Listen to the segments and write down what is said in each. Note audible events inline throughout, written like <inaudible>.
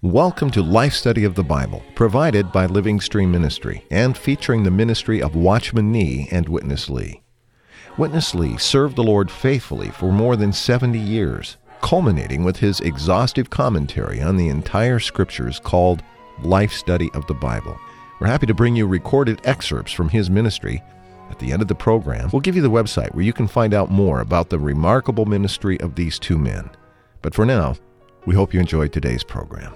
Welcome to Life Study of the Bible, provided by Living Stream Ministry and featuring the ministry of Watchman Nee and Witness Lee. Witness Lee served the Lord faithfully for more than 70 years, culminating with his exhaustive commentary on the entire scriptures called Life Study of the Bible. We're happy to bring you recorded excerpts from his ministry. At the end of the program, we'll give you the website where you can find out more about the remarkable ministry of these two men. But for now, we hope you enjoyed today's program.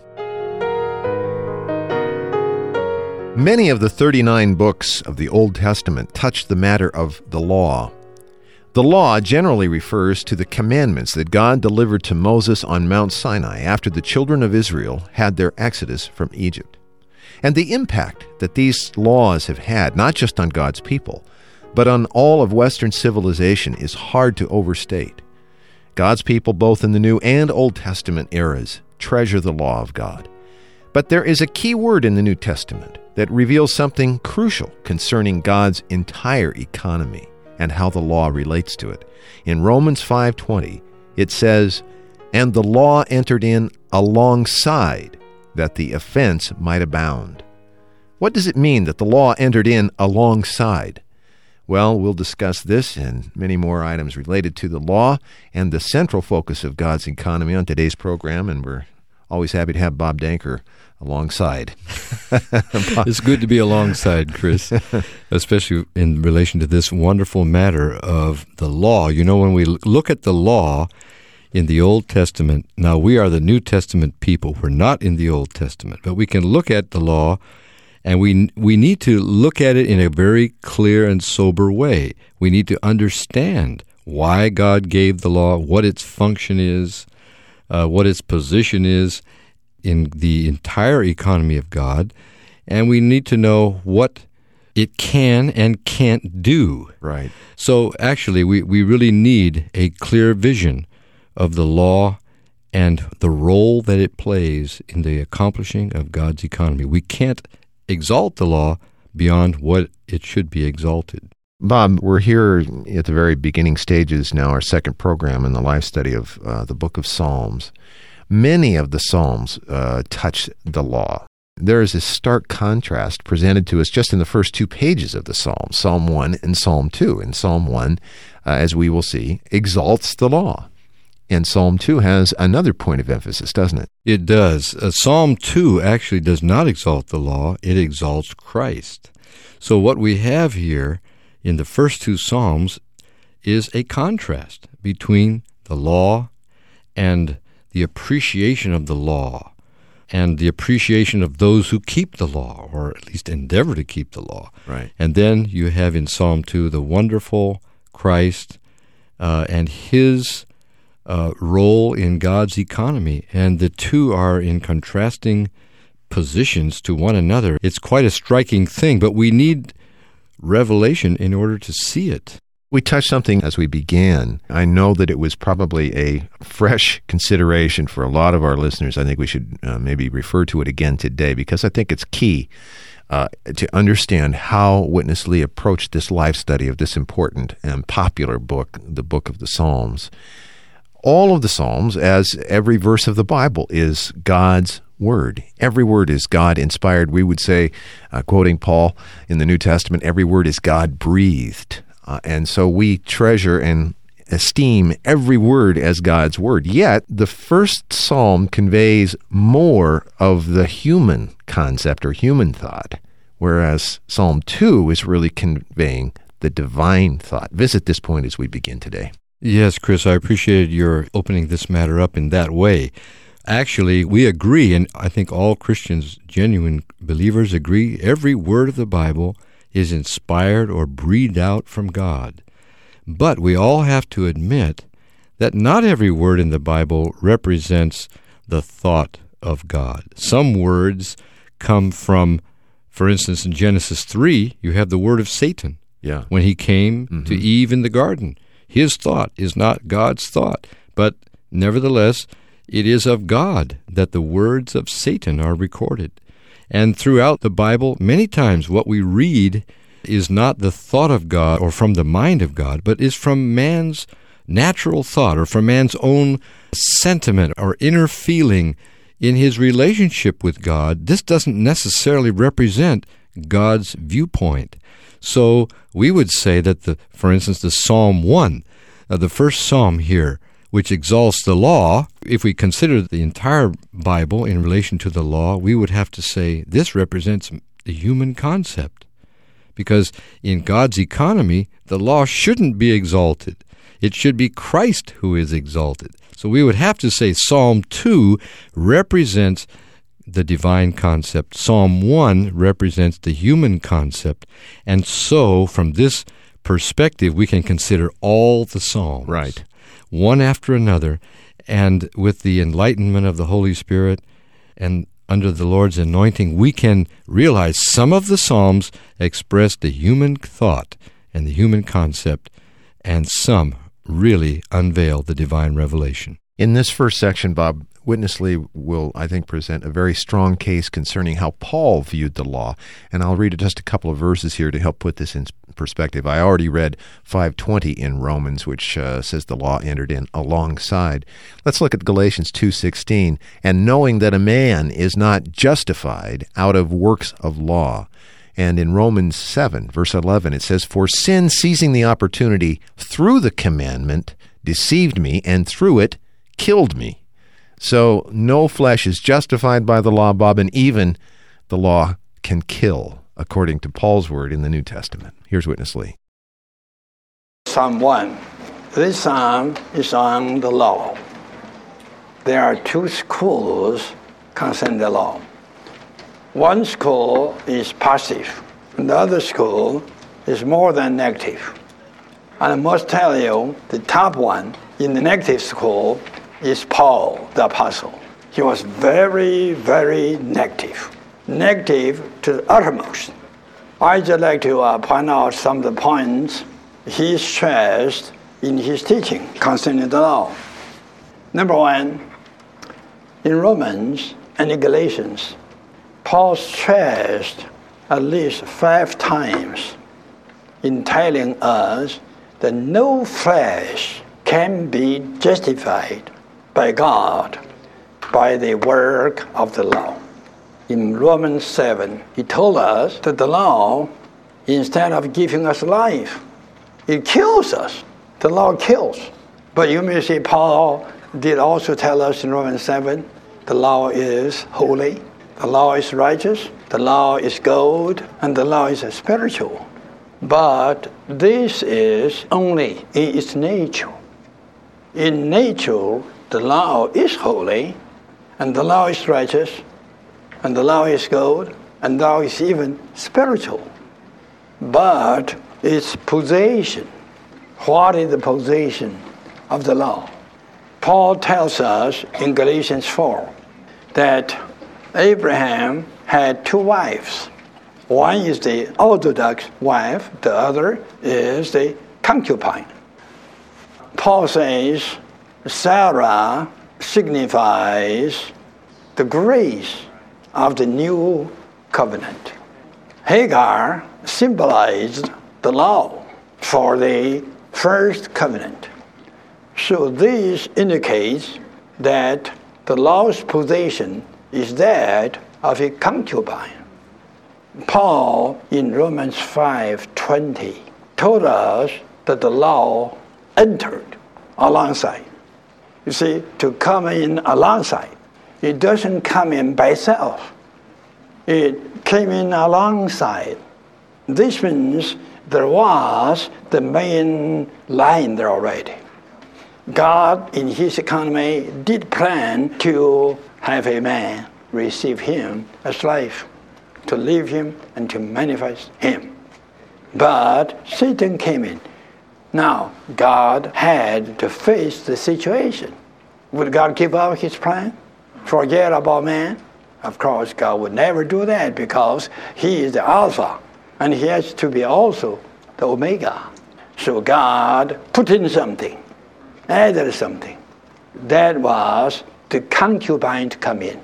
Many of the 39 books of the Old Testament touch the matter of the law. The law generally refers to the commandments that God delivered to Moses on Mount Sinai after the children of Israel had their exodus from Egypt. And the impact that these laws have had, not just on God's people, but on all of Western civilization, is hard to overstate. God's people, both in the New and Old Testament eras, treasure the law of God. But there is a key word in the New Testament that reveals something crucial concerning God's entire economy and how the law relates to it. In Romans 5:20, it says, "And the law entered in alongside that the offense might abound." What does it mean that the law entered in alongside? Well, we'll discuss this and many more items related to the law and the central focus of God's economy on today's program, and we're always happy to have Bob Danker alongside. <laughs> it's good to be alongside, Chris, <laughs> especially in relation to this wonderful matter of the law. You know, when we look at the law in the Old Testament, now we are the New Testament people. We're not in the Old Testament, but we can look at the law and we we need to look at it in a very clear and sober way. We need to understand why God gave the law, what its function is, uh, what its position is, in the entire economy of God, and we need to know what it can and can't do. Right. So actually, we, we really need a clear vision of the law and the role that it plays in the accomplishing of God's economy. We can't exalt the law beyond what it should be exalted. Bob, we're here at the very beginning stages now, our second program in the life study of uh, the book of Psalms. Many of the Psalms uh, touch the law. There is a stark contrast presented to us just in the first two pages of the Psalm, Psalm 1 and Psalm 2. In Psalm 1, uh, as we will see, exalts the law. And Psalm 2 has another point of emphasis, doesn't it? It does. Uh, Psalm 2 actually does not exalt the law, it exalts Christ. So, what we have here in the first two Psalms is a contrast between the law and the appreciation of the law and the appreciation of those who keep the law, or at least endeavor to keep the law. Right. And then you have in Psalm 2 the wonderful Christ uh, and his uh, role in God's economy. And the two are in contrasting positions to one another. It's quite a striking thing, but we need revelation in order to see it. We touched something as we began. I know that it was probably a fresh consideration for a lot of our listeners. I think we should uh, maybe refer to it again today because I think it's key uh, to understand how Witness Lee approached this life study of this important and popular book, the Book of the Psalms. All of the Psalms, as every verse of the Bible, is God's word. Every word is God inspired. We would say, uh, quoting Paul in the New Testament, every word is God breathed. Uh, and so we treasure and esteem every word as God's word. Yet, the first psalm conveys more of the human concept or human thought, whereas Psalm 2 is really conveying the divine thought. Visit this point as we begin today. Yes, Chris, I appreciated your opening this matter up in that way. Actually, we agree, and I think all Christians, genuine believers, agree every word of the Bible is inspired or breathed out from God. But we all have to admit that not every word in the Bible represents the thought of God. Some words come from, for instance, in Genesis 3, you have the word of Satan. Yeah. When he came mm-hmm. to Eve in the garden, his thought is not God's thought, but nevertheless, it is of God that the words of Satan are recorded. And throughout the Bible, many times what we read is not the thought of God or from the mind of God, but is from man's natural thought or from man's own sentiment or inner feeling in his relationship with God. This doesn't necessarily represent God's viewpoint. So we would say that the, for instance, the Psalm 1, uh, the first psalm here, which exalts the law, if we consider the entire Bible in relation to the law, we would have to say this represents the human concept. Because in God's economy, the law shouldn't be exalted. It should be Christ who is exalted. So we would have to say Psalm 2 represents the divine concept. Psalm 1 represents the human concept. And so, from this perspective, we can consider all the Psalms. Right. One after another. And with the enlightenment of the Holy Spirit and under the Lord's anointing, we can realize some of the Psalms express the human thought and the human concept, and some really unveil the divine revelation. In this first section, Bob, Witness Lee will, I think, present a very strong case concerning how Paul viewed the law. And I'll read just a couple of verses here to help put this in perspective. I already read 520 in Romans, which uh, says the law entered in alongside. Let's look at Galatians 2.16. And knowing that a man is not justified out of works of law. And in Romans 7, verse 11, it says, For sin, seizing the opportunity through the commandment, deceived me, and through it killed me. So no flesh is justified by the law, Bob, and even the law can kill, according to Paul's word in the New Testament. Here's Witness Lee. Psalm 1. This psalm is on the law. There are two schools concerning the law. One school is passive, and the other school is more than negative. And I must tell you, the top one in the negative school is Paul the Apostle. He was very, very negative, negative to the uttermost. I'd just like to uh, point out some of the points he stressed in his teaching concerning the law. Number one, in Romans and in Galatians, Paul stressed at least five times in telling us that no flesh can be justified by God by the work of the law. In Romans 7, he told us that the law, instead of giving us life, it kills us. The law kills. But you may say Paul did also tell us in Romans 7 the law is holy, the law is righteous, the law is good, and the law is spiritual. But this is only in its nature. In nature, the law is holy, and the law is righteous, and the law is good, and the law is even spiritual. But its possession, what is the possession of the law? Paul tells us in Galatians 4 that Abraham had two wives. One is the Orthodox wife, the other is the concubine. Paul says Sarah signifies the grace of the new covenant. Hagar symbolized the law for the first covenant. So this indicates that the law's position is that of a concubine. Paul in Romans 5:20 told us that the law entered alongside you see, to come in alongside. It doesn't come in by itself. It came in alongside. This means there was the main line there already. God, in His economy, did plan to have a man receive Him as life, to live Him and to manifest Him. But Satan came in now, God had to face the situation. Would God give up his plan? Forget about man? Of course, God would never do that because he is the Alpha and he has to be also the Omega. So God put in something, added something. That was the concubine to come in.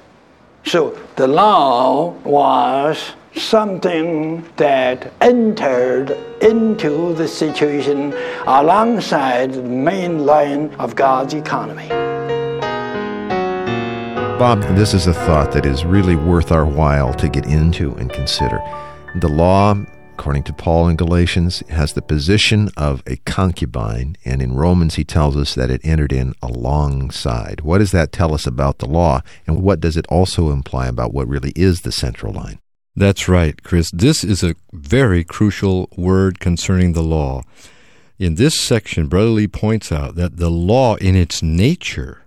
So the law was something that entered into the situation alongside the main line of God's economy. Bob, this is a thought that is really worth our while to get into and consider. The law according to Paul in Galatians, has the position of a concubine, and in Romans he tells us that it entered in alongside. What does that tell us about the law, and what does it also imply about what really is the central line? That's right, Chris. This is a very crucial word concerning the law. In this section, Brother Lee points out that the law in its nature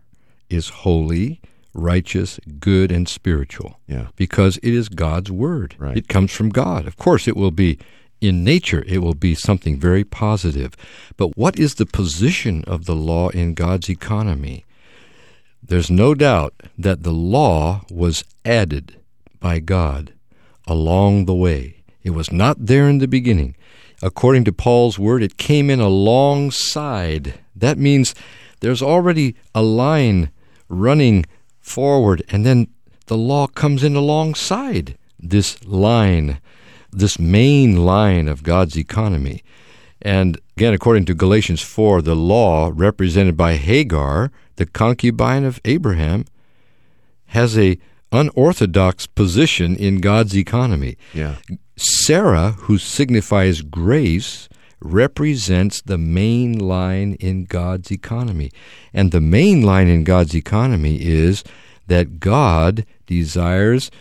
is holy, righteous, good, and spiritual. Yeah. Because it is God's word. Right. It comes from God. Of course, it will be, in nature, it will be something very positive. But what is the position of the law in God's economy? There's no doubt that the law was added by God along the way. It was not there in the beginning. According to Paul's word, it came in alongside. That means there's already a line running forward, and then the law comes in alongside this line, this main line of God's economy. And again, according to Galatians 4, the law, represented by Hagar, the concubine of Abraham, has a unorthodox position in God's economy. Yeah. Sarah, who signifies grace, represents the main line in God's economy. And the main line in God's economy is that God desires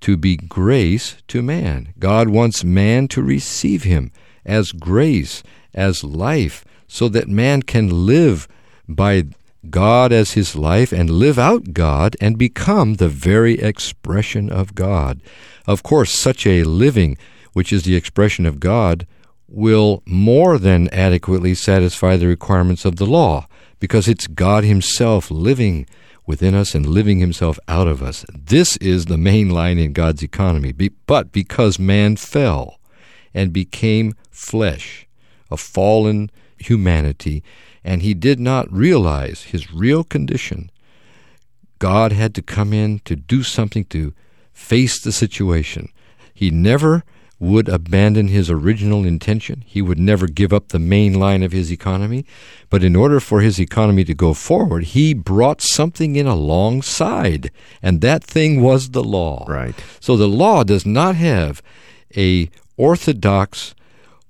to be grace to man. God wants man to receive him as grace, as life, so that man can live by God as his life and live out God and become the very expression of God. Of course, such a living, which is the expression of God, will more than adequately satisfy the requirements of the law, because it's God Himself living within us and living Himself out of us. This is the main line in God's economy. But because man fell and became flesh, a fallen humanity, and he did not realize his real condition, God had to come in to do something to face the situation. He never would abandon his original intention. He would never give up the main line of his economy. But in order for his economy to go forward, he brought something in alongside, and that thing was the law. Right. So the law does not have a orthodox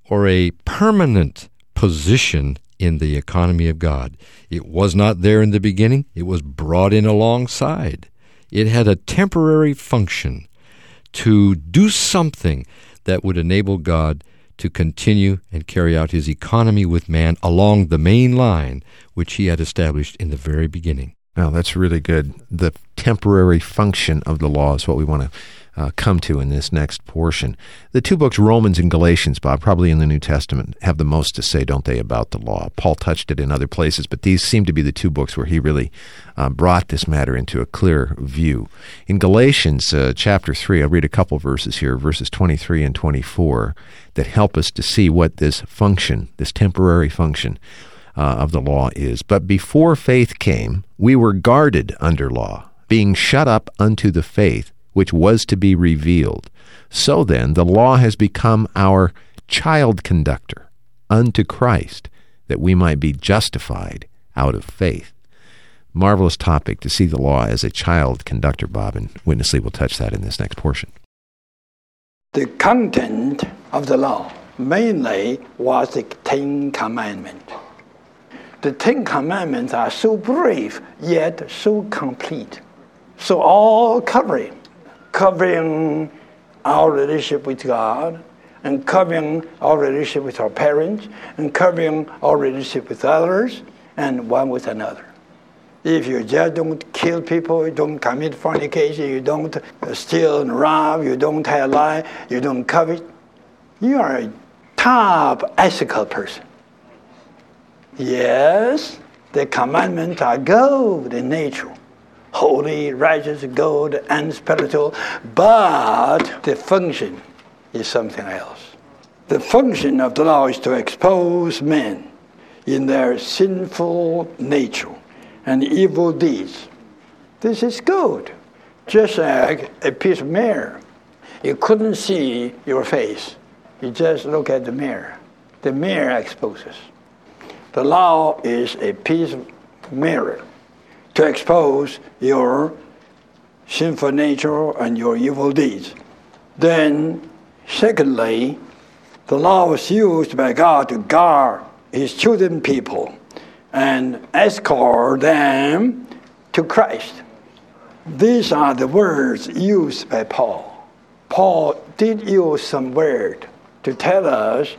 or a permanent position in the economy of God. It was not there in the beginning, it was brought in alongside. It had a temporary function to do something that would enable God to continue and carry out his economy with man along the main line which he had established in the very beginning. Now, that's really good. The temporary function of the law is what we want to uh, come to in this next portion. The two books, Romans and Galatians, Bob, probably in the New Testament, have the most to say, don't they, about the law? Paul touched it in other places, but these seem to be the two books where he really uh, brought this matter into a clear view. In Galatians uh, chapter 3, I'll read a couple verses here, verses 23 and 24, that help us to see what this function, this temporary function, uh, of the law is. But before faith came, we were guarded under law, being shut up unto the faith which was to be revealed. So then, the law has become our child conductor unto Christ, that we might be justified out of faith. Marvelous topic to see the law as a child conductor, Bob, and Witness Lee will touch that in this next portion. The content of the law mainly was the Ten Commandments. The Ten Commandments are so brief, yet so complete, so all covering, covering our relationship with God, and covering our relationship with our parents, and covering our relationship with others, and one with another. If you just don't kill people, you don't commit fornication, you don't steal and rob, you don't lie, you don't covet, you are a top ethical person. Yes, the commandments are good in nature, holy, righteous, good, and spiritual, but the function is something else. The function of the law is to expose men in their sinful nature and evil deeds. This is good. just like a piece of mirror. You couldn't see your face. You just look at the mirror. The mirror exposes. The law is a piece of mirror to expose your sinful nature and your evil deeds. Then, secondly, the law was used by God to guard his chosen people and escort them to Christ. These are the words used by Paul. Paul did use some word to tell us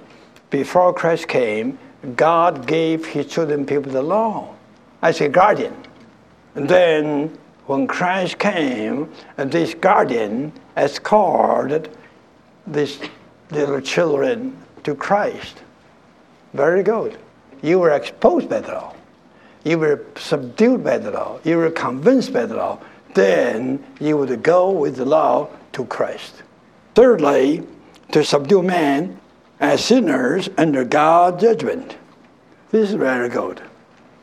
before Christ came, God gave his chosen people the law as a guardian. And then when Christ came, this guardian escorted these little children to Christ. Very good. You were exposed by the law. You were subdued by the law. You were convinced by the law. Then you would go with the law to Christ. Thirdly, to subdue man as sinners under God's judgment. This is very good.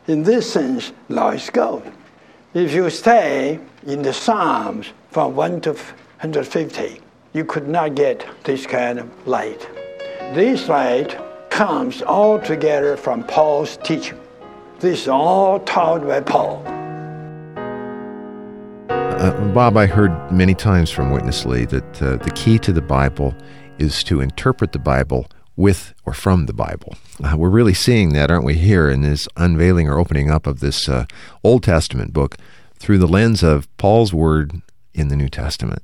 In this sense, law is good. If you stay in the Psalms from 1 to 150, you could not get this kind of light. This light comes all together from Paul's teaching. This is all taught by Paul. Uh, Bob, I heard many times from Witness Lee that uh, the key to the Bible is to interpret the Bible with or from the Bible. Uh, we're really seeing that, aren't we, here in this unveiling or opening up of this uh, Old Testament book through the lens of Paul's word in the New Testament.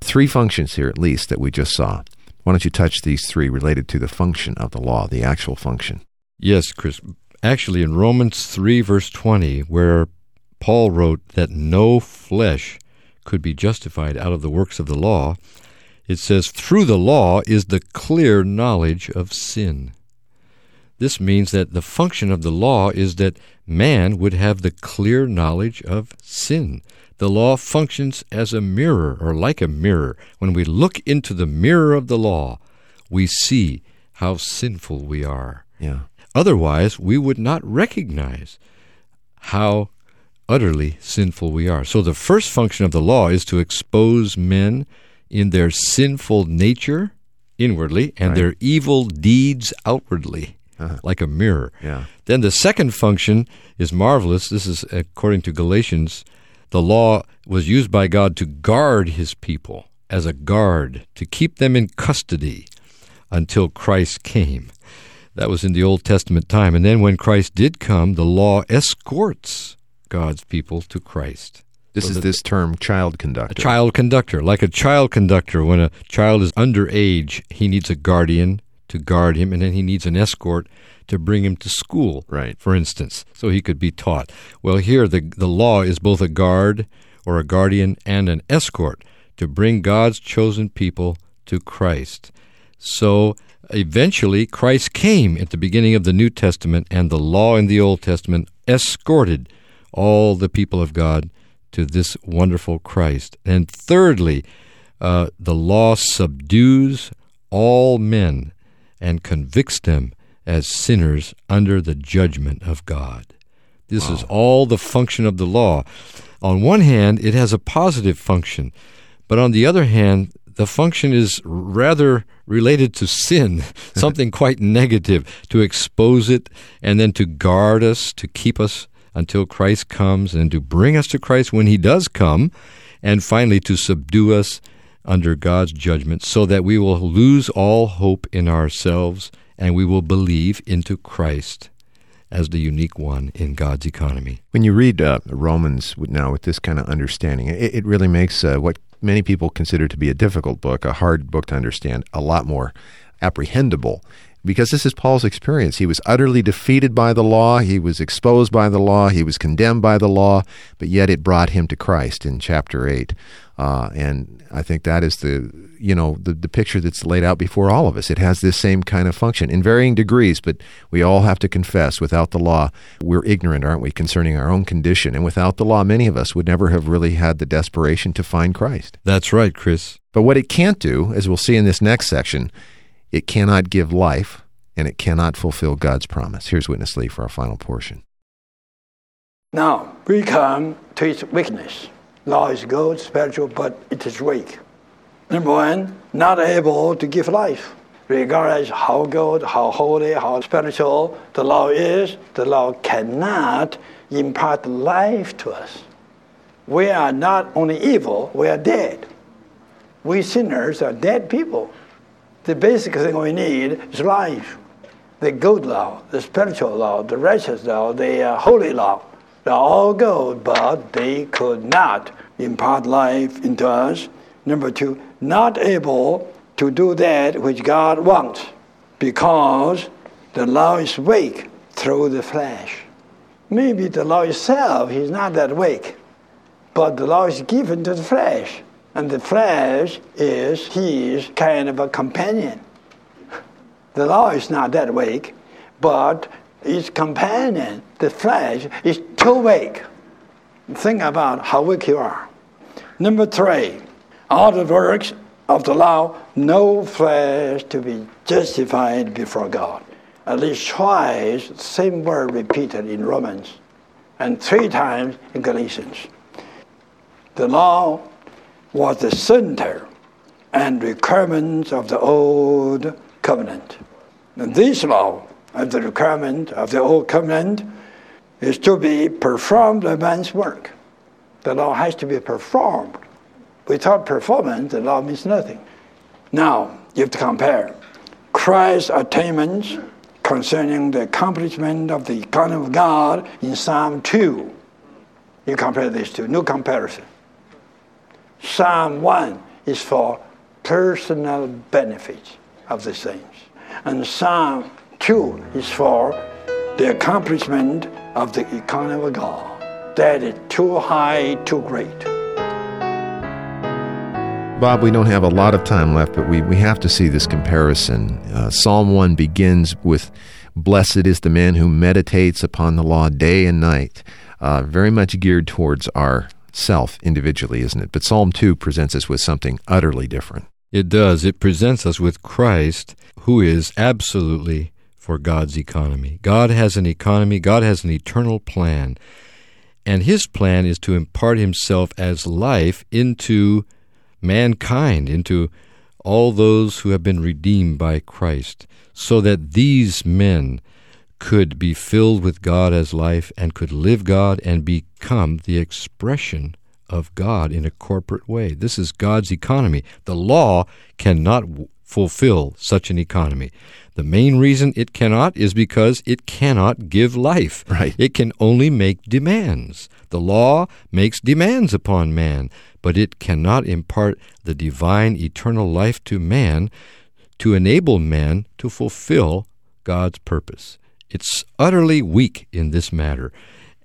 Three functions here, at least, that we just saw. Why don't you touch these three related to the function of the law, the actual function? Yes, Chris. Actually, in Romans 3, verse 20, where Paul wrote that no flesh could be justified out of the works of the law, it says, through the law is the clear knowledge of sin. This means that the function of the law is that man would have the clear knowledge of sin. The law functions as a mirror, or like a mirror. When we look into the mirror of the law, we see how sinful we are. Yeah. Otherwise, we would not recognize how utterly sinful we are. So, the first function of the law is to expose men in their sinful nature inwardly and Right. their evil deeds outwardly, Uh-huh. like a mirror. Yeah. Then the second function is marvelous. This is according to Galatians. The law was used by God to guard his people as a guard, to keep them in custody until Christ came. That was in the Old Testament time. And then when Christ did come, the law escorts God's people to Christ. This So is this term, child conductor. A child conductor, like a child conductor. When a child is underage, he needs a guardian to guard him, and then he needs an escort to bring him to school, Right. for instance, so he could be taught. Well, here the, the law is both a guard or a guardian and an escort to bring God's chosen people to Christ. So eventually, Christ came at the beginning of the New Testament, and the law in the Old Testament escorted all the people of God to this wonderful Christ. And thirdly, uh, the law subdues all men and convicts them as sinners under the judgment of God. This is all the function of the law. On one hand, it has a positive function, but on the other hand, the function is rather related to sin, <laughs> something quite negative, to expose it and then to guard us, to keep us until Christ comes, and to bring us to Christ when He does come, and finally to subdue us under God's judgment so that we will lose all hope in ourselves and we will believe into Christ as the unique one in God's economy. When you read uh, Romans now with this kind of understanding, it, it really makes uh, what many people consider to be a difficult book, a hard book to understand, a lot more apprehendable. Because this is Paul's experience. He was utterly defeated by the law. He was exposed by the law. He was condemned by the law, but yet it brought him to Christ in chapter 8. Uh, and I think that is the, you know, the, the picture that's laid out before all of us. It has this same kind of function in varying degrees, but we all have to confess without the law, we're ignorant, aren't we, concerning our own condition. And without the law, many of us would never have really had the desperation to find Christ. That's right, Chris. But what it can't do, as we'll see in this next section, it cannot give life and it cannot fulfill God's promise. Here's Witness Lee for our final portion. Now, we come to its weakness. Law is good, spiritual, but it is weak. Number one, not able to give life. Regardless how good, how holy, how spiritual the law is, the law cannot impart life to us. We are not only evil, we are dead. We sinners are dead people. The basic thing we need is life. The good law, the spiritual law, the righteous law, the uh, holy law they're all good, but they could not impart life into us. Number two, not able to do that which God wants because the law is weak through the flesh. Maybe the law itself is not that weak, but the law is given to the flesh, and the flesh is his kind of a companion. The law is not that weak, but its companion, the flesh, is too weak. Think about how weak you are. Number three, all the works of the law, no flesh to be justified before God. At least twice, same word repeated in Romans, and three times in Galatians. The law was the center and requirements of the old covenant. And this law and the requirement of the old covenant is to be performed by man's work. The law has to be performed. Without performance, the law means nothing. Now, you have to compare Christ's attainments concerning the accomplishment of the economy of God in Psalm 2. You compare these two, no comparison. Psalm 1 is for personal benefits of the saints. And Psalm Two is for the accomplishment of the economy of God. That is too high, too great. Bob, we don't have a lot of time left, but we, we have to see this comparison. Uh, Psalm 1 begins with Blessed is the man who meditates upon the law day and night. Uh, very much geared towards our self individually, isn't it? But Psalm 2 presents us with something utterly different. It does. It presents us with Christ, who is absolutely for God's economy. God has an economy, God has an eternal plan. And his plan is to impart himself as life into mankind, into all those who have been redeemed by Christ, so that these men could be filled with God as life and could live God and become the expression of God in a corporate way. This is God's economy. The law cannot fulfill such an economy. The main reason it cannot is because it cannot give life. Right. It can only make demands. The law makes demands upon man, but it cannot impart the divine eternal life to man to enable man to fulfill God's purpose. It's utterly weak in this matter,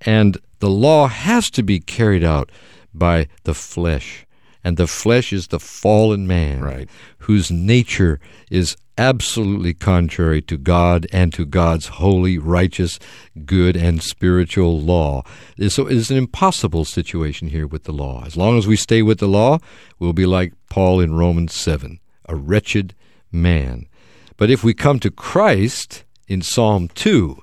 and the law has to be carried out by the flesh. And the flesh is the fallen man, right. whose nature is absolutely contrary to God and to God's holy, righteous, good, and spiritual law. So it's an impossible situation here with the law. As long as we stay with the law, we'll be like Paul in Romans 7, a wretched man. But if we come to Christ in Psalm 2,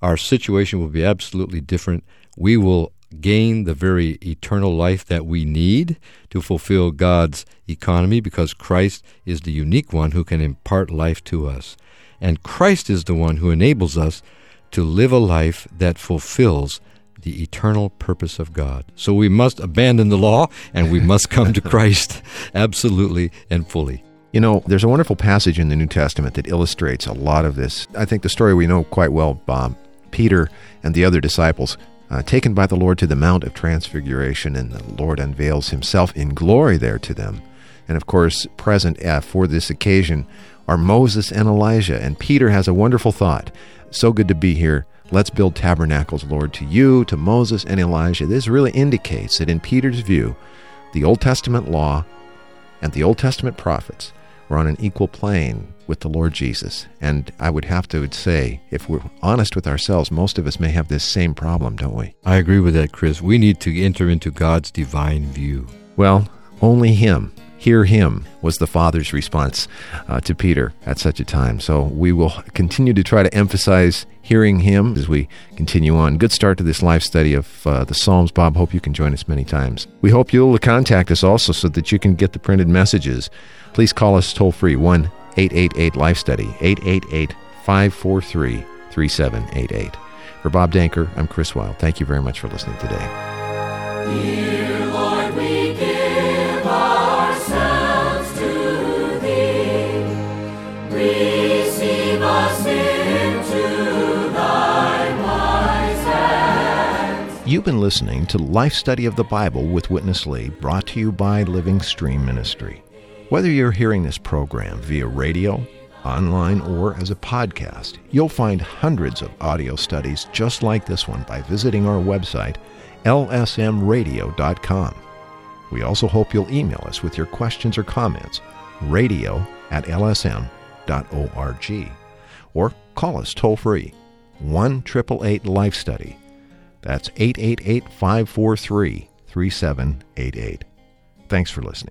our situation will be absolutely different. We will gain the very eternal life that we need to fulfill God's economy because Christ is the unique one who can impart life to us. And Christ is the one who enables us to live a life that fulfills the eternal purpose of God. So we must abandon the law and we must come to Christ <laughs> absolutely and fully. You know, there's a wonderful passage in the New Testament that illustrates a lot of this. I think the story we know quite well, Bob. Peter and the other disciples uh, taken by the Lord to the Mount of Transfiguration, and the Lord unveils himself in glory there to them. And of course, present uh, for this occasion are Moses and Elijah. And Peter has a wonderful thought. So good to be here. Let's build tabernacles, Lord, to you, to Moses and Elijah. This really indicates that in Peter's view, the Old Testament law and the Old Testament prophets were on an equal plane with the Lord Jesus. And I would have to say, if we're honest with ourselves, most of us may have this same problem, don't we? I agree with that, Chris. We need to enter into God's divine view. Well, only Him. Hear him, was the Father's response uh, to Peter at such a time. So we will continue to try to emphasize hearing him as we continue on. Good start to this life study of uh, the Psalms. Bob, hope you can join us many times. We hope you'll contact us also so that you can get the printed messages. Please call us toll free 1 888 Life Study, 888 543 3788. For Bob Danker, I'm Chris Wild. Thank you very much for listening today. Dear Lord, we give ourselves to Thee. Receive us into Thy wise hands. You've been listening to Life Study of the Bible with Witness Lee, brought to you by Living Stream Ministry. Whether you're hearing this program via radio, online, or as a podcast, you'll find hundreds of audio studies just like this one by visiting our website, lsmradio.com. We also hope you'll email us with your questions or comments, radio at lsm.org, or call us toll free, 1 888 Life Study. That's 888 543 3788. Thanks for listening.